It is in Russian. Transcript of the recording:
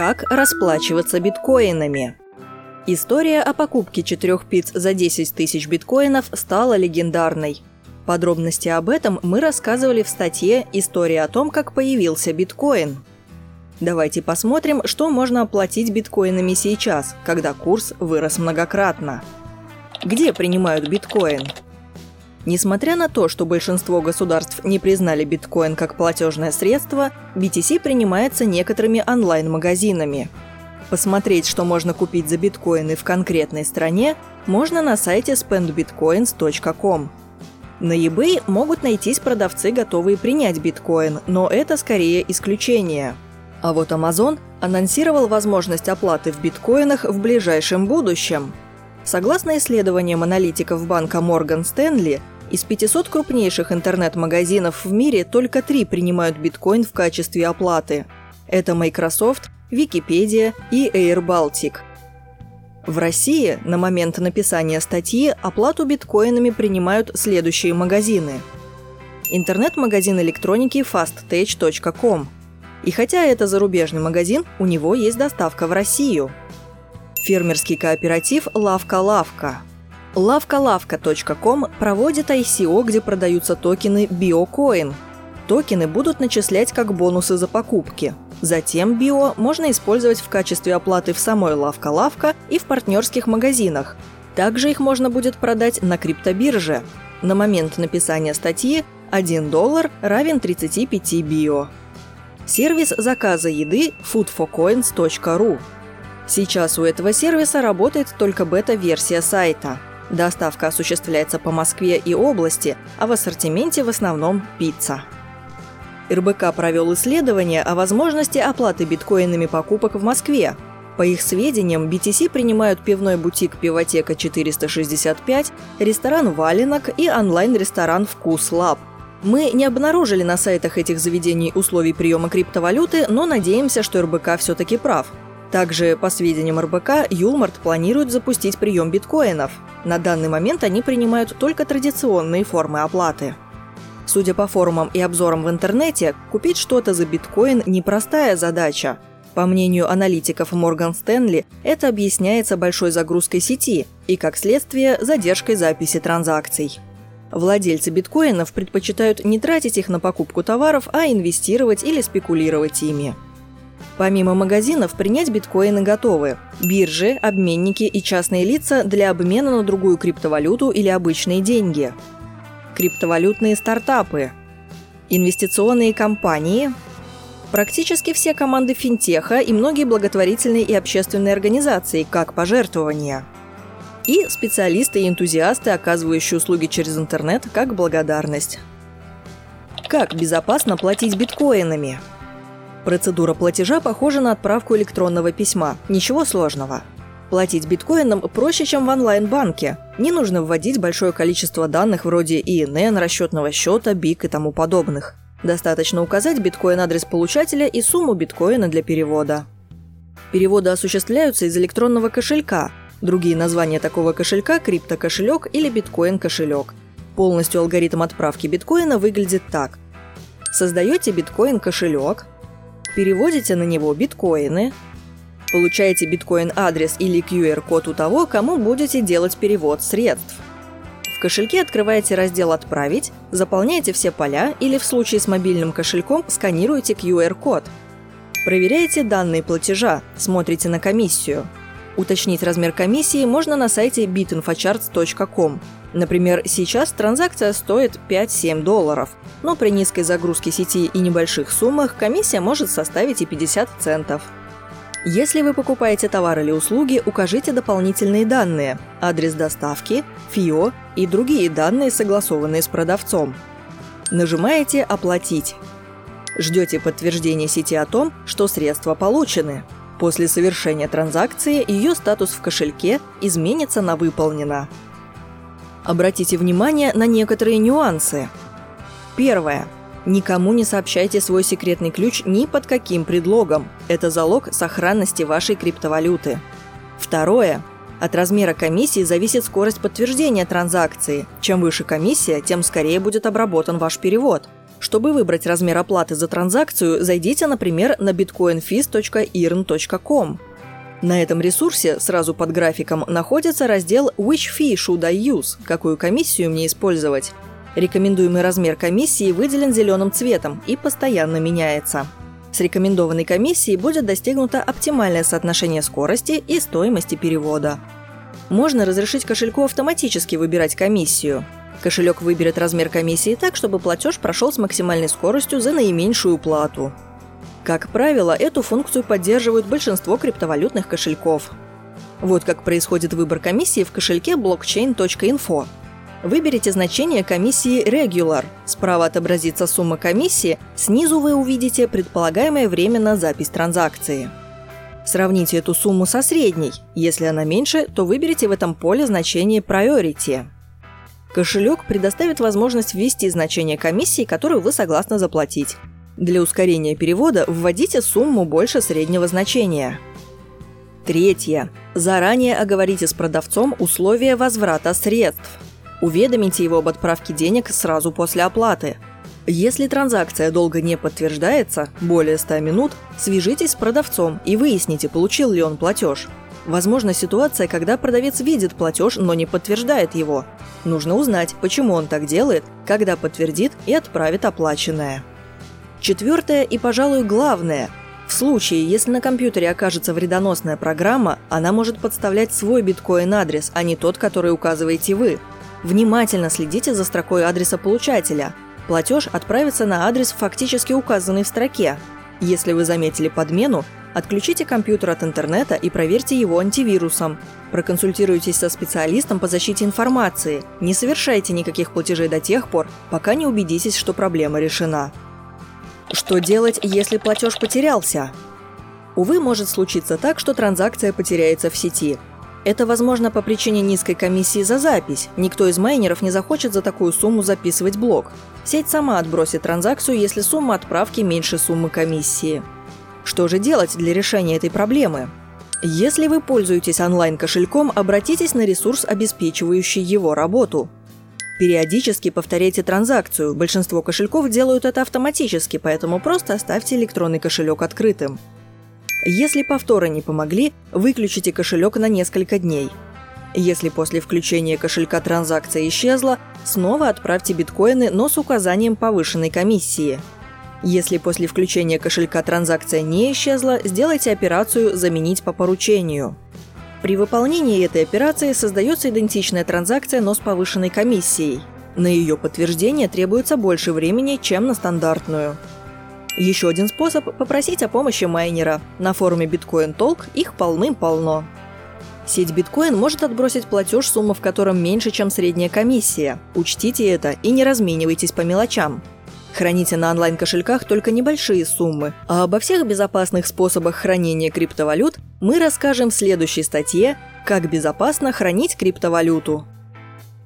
Как расплачиваться биткоинами? История о покупке четырех пиц за 10 тысяч биткоинов стала легендарной. Подробности об этом мы рассказывали в статье «История о том, как появился биткоин». Давайте посмотрим, что можно оплатить биткоинами сейчас, когда курс вырос многократно. Где принимают биткоин? Несмотря на то, что большинство государств не признали биткоин как платежное средство, BTC принимается некоторыми онлайн-магазинами. Посмотреть, что можно купить за биткоины в конкретной стране, можно на сайте spendbitcoins.com. На eBay могут найтись продавцы, готовые принять биткоин, но это скорее исключение. А вот Amazon анонсировал возможность оплаты в биткоинах в ближайшем будущем – Согласно исследованиям аналитиков банка Morgan Stanley, из 500 крупнейших интернет-магазинов в мире только три принимают биткоин в качестве оплаты. Это Microsoft, Википедия и Air Baltic. В России на момент написания статьи оплату биткоинами принимают следующие магазины. Интернет-магазин электроники fasttech.com. И хотя это зарубежный магазин, у него есть доставка в Россию – Фермерский кооператив «Лавка-лавка». Лавкалавка.ком проводит ICO, где продаются токены BioCoin. Токены будут начислять как бонусы за покупки. Затем био можно использовать в качестве оплаты в самой Лавка-лавка и в партнерских магазинах. Также их можно будет продать на криптобирже. На момент написания статьи 1 доллар равен 35 био. Сервис заказа еды foodforcoins.ru Сейчас у этого сервиса работает только бета-версия сайта. Доставка осуществляется по Москве и области, а в ассортименте в основном пицца. РБК провел исследование о возможности оплаты биткоинами покупок в Москве. По их сведениям, BTC принимают пивной бутик «Пивотека 465», ресторан «Валенок» и онлайн-ресторан «Вкус Лаб». Мы не обнаружили на сайтах этих заведений условий приема криптовалюты, но надеемся, что РБК все-таки прав – также, по сведениям РБК, Юлмарт планирует запустить прием биткоинов. На данный момент они принимают только традиционные формы оплаты. Судя по форумам и обзорам в интернете, купить что-то за биткоин – непростая задача. По мнению аналитиков Morgan Stanley, это объясняется большой загрузкой сети и, как следствие, задержкой записи транзакций. Владельцы биткоинов предпочитают не тратить их на покупку товаров, а инвестировать или спекулировать ими. Помимо магазинов, принять биткоины готовы. Биржи, обменники и частные лица для обмена на другую криптовалюту или обычные деньги. Криптовалютные стартапы. Инвестиционные компании. Практически все команды финтеха и многие благотворительные и общественные организации, как пожертвования. И специалисты и энтузиасты, оказывающие услуги через интернет, как благодарность. Как безопасно платить биткоинами? Процедура платежа похожа на отправку электронного письма. Ничего сложного. Платить биткоином проще, чем в онлайн-банке. Не нужно вводить большое количество данных вроде ИНН, расчетного счета, БИК и тому подобных. Достаточно указать биткоин-адрес получателя и сумму биткоина для перевода. Переводы осуществляются из электронного кошелька. Другие названия такого кошелька – криптокошелек или биткоин-кошелек. Полностью алгоритм отправки биткоина выглядит так. Создаете биткоин-кошелек, переводите на него биткоины, получаете биткоин-адрес или QR-код у того, кому будете делать перевод средств. В кошельке открываете раздел «Отправить», заполняете все поля или в случае с мобильным кошельком сканируете QR-код. Проверяете данные платежа, смотрите на комиссию. Уточнить размер комиссии можно на сайте bitinfocharts.com. Например, сейчас транзакция стоит 5-7 долларов, но при низкой загрузке сети и небольших суммах комиссия может составить и 50 центов. Если вы покупаете товар или услуги, укажите дополнительные данные – адрес доставки, ФИО и другие данные, согласованные с продавцом. Нажимаете «Оплатить». Ждете подтверждения сети о том, что средства получены. После совершения транзакции ее статус в кошельке изменится на «Выполнено». Обратите внимание на некоторые нюансы. Первое. Никому не сообщайте свой секретный ключ ни под каким предлогом. Это залог сохранности вашей криптовалюты. Второе. От размера комиссии зависит скорость подтверждения транзакции. Чем выше комиссия, тем скорее будет обработан ваш перевод. Чтобы выбрать размер оплаты за транзакцию, зайдите, например, на bitcoinfees.earn.com. На этом ресурсе сразу под графиком находится раздел «Which fee should I use?» – «Какую комиссию мне использовать?». Рекомендуемый размер комиссии выделен зеленым цветом и постоянно меняется. С рекомендованной комиссией будет достигнуто оптимальное соотношение скорости и стоимости перевода. Можно разрешить кошельку автоматически выбирать комиссию. Кошелек выберет размер комиссии так, чтобы платеж прошел с максимальной скоростью за наименьшую плату. Как правило, эту функцию поддерживают большинство криптовалютных кошельков. Вот как происходит выбор комиссии в кошельке blockchain.info. Выберите значение комиссии Regular. Справа отобразится сумма комиссии, снизу вы увидите предполагаемое время на запись транзакции. Сравните эту сумму со средней. Если она меньше, то выберите в этом поле значение Priority. Кошелек предоставит возможность ввести значение комиссии, которую вы согласны заплатить. Для ускорения перевода вводите сумму больше среднего значения. Третье. Заранее оговорите с продавцом условия возврата средств – Уведомите его об отправке денег сразу после оплаты. Если транзакция долго не подтверждается, более 100 минут, свяжитесь с продавцом и выясните, получил ли он платеж. Возможна ситуация, когда продавец видит платеж, но не подтверждает его. Нужно узнать, почему он так делает, когда подтвердит и отправит оплаченное. Четвертое и, пожалуй, главное. В случае, если на компьютере окажется вредоносная программа, она может подставлять свой биткоин-адрес, а не тот, который указываете вы – Внимательно следите за строкой адреса получателя. Платеж отправится на адрес, фактически указанный в строке. Если вы заметили подмену, отключите компьютер от интернета и проверьте его антивирусом. Проконсультируйтесь со специалистом по защите информации. Не совершайте никаких платежей до тех пор, пока не убедитесь, что проблема решена. Что делать, если платеж потерялся? Увы, может случиться так, что транзакция потеряется в сети – это возможно по причине низкой комиссии за запись. Никто из майнеров не захочет за такую сумму записывать блок. Сеть сама отбросит транзакцию, если сумма отправки меньше суммы комиссии. Что же делать для решения этой проблемы? Если вы пользуетесь онлайн-кошельком, обратитесь на ресурс, обеспечивающий его работу. Периодически повторяйте транзакцию. Большинство кошельков делают это автоматически, поэтому просто оставьте электронный кошелек открытым. Если повторы не помогли, выключите кошелек на несколько дней. Если после включения кошелька транзакция исчезла, снова отправьте биткоины, но с указанием повышенной комиссии. Если после включения кошелька транзакция не исчезла, сделайте операцию «Заменить по поручению». При выполнении этой операции создается идентичная транзакция, но с повышенной комиссией. На ее подтверждение требуется больше времени, чем на стандартную. Еще один способ – попросить о помощи майнера. На форуме Bitcoin Talk их полным-полно. Сеть биткоин может отбросить платеж, сумма в котором меньше, чем средняя комиссия. Учтите это и не разменивайтесь по мелочам. Храните на онлайн-кошельках только небольшие суммы, а обо всех безопасных способах хранения криптовалют мы расскажем в следующей статье «Как безопасно хранить криптовалюту».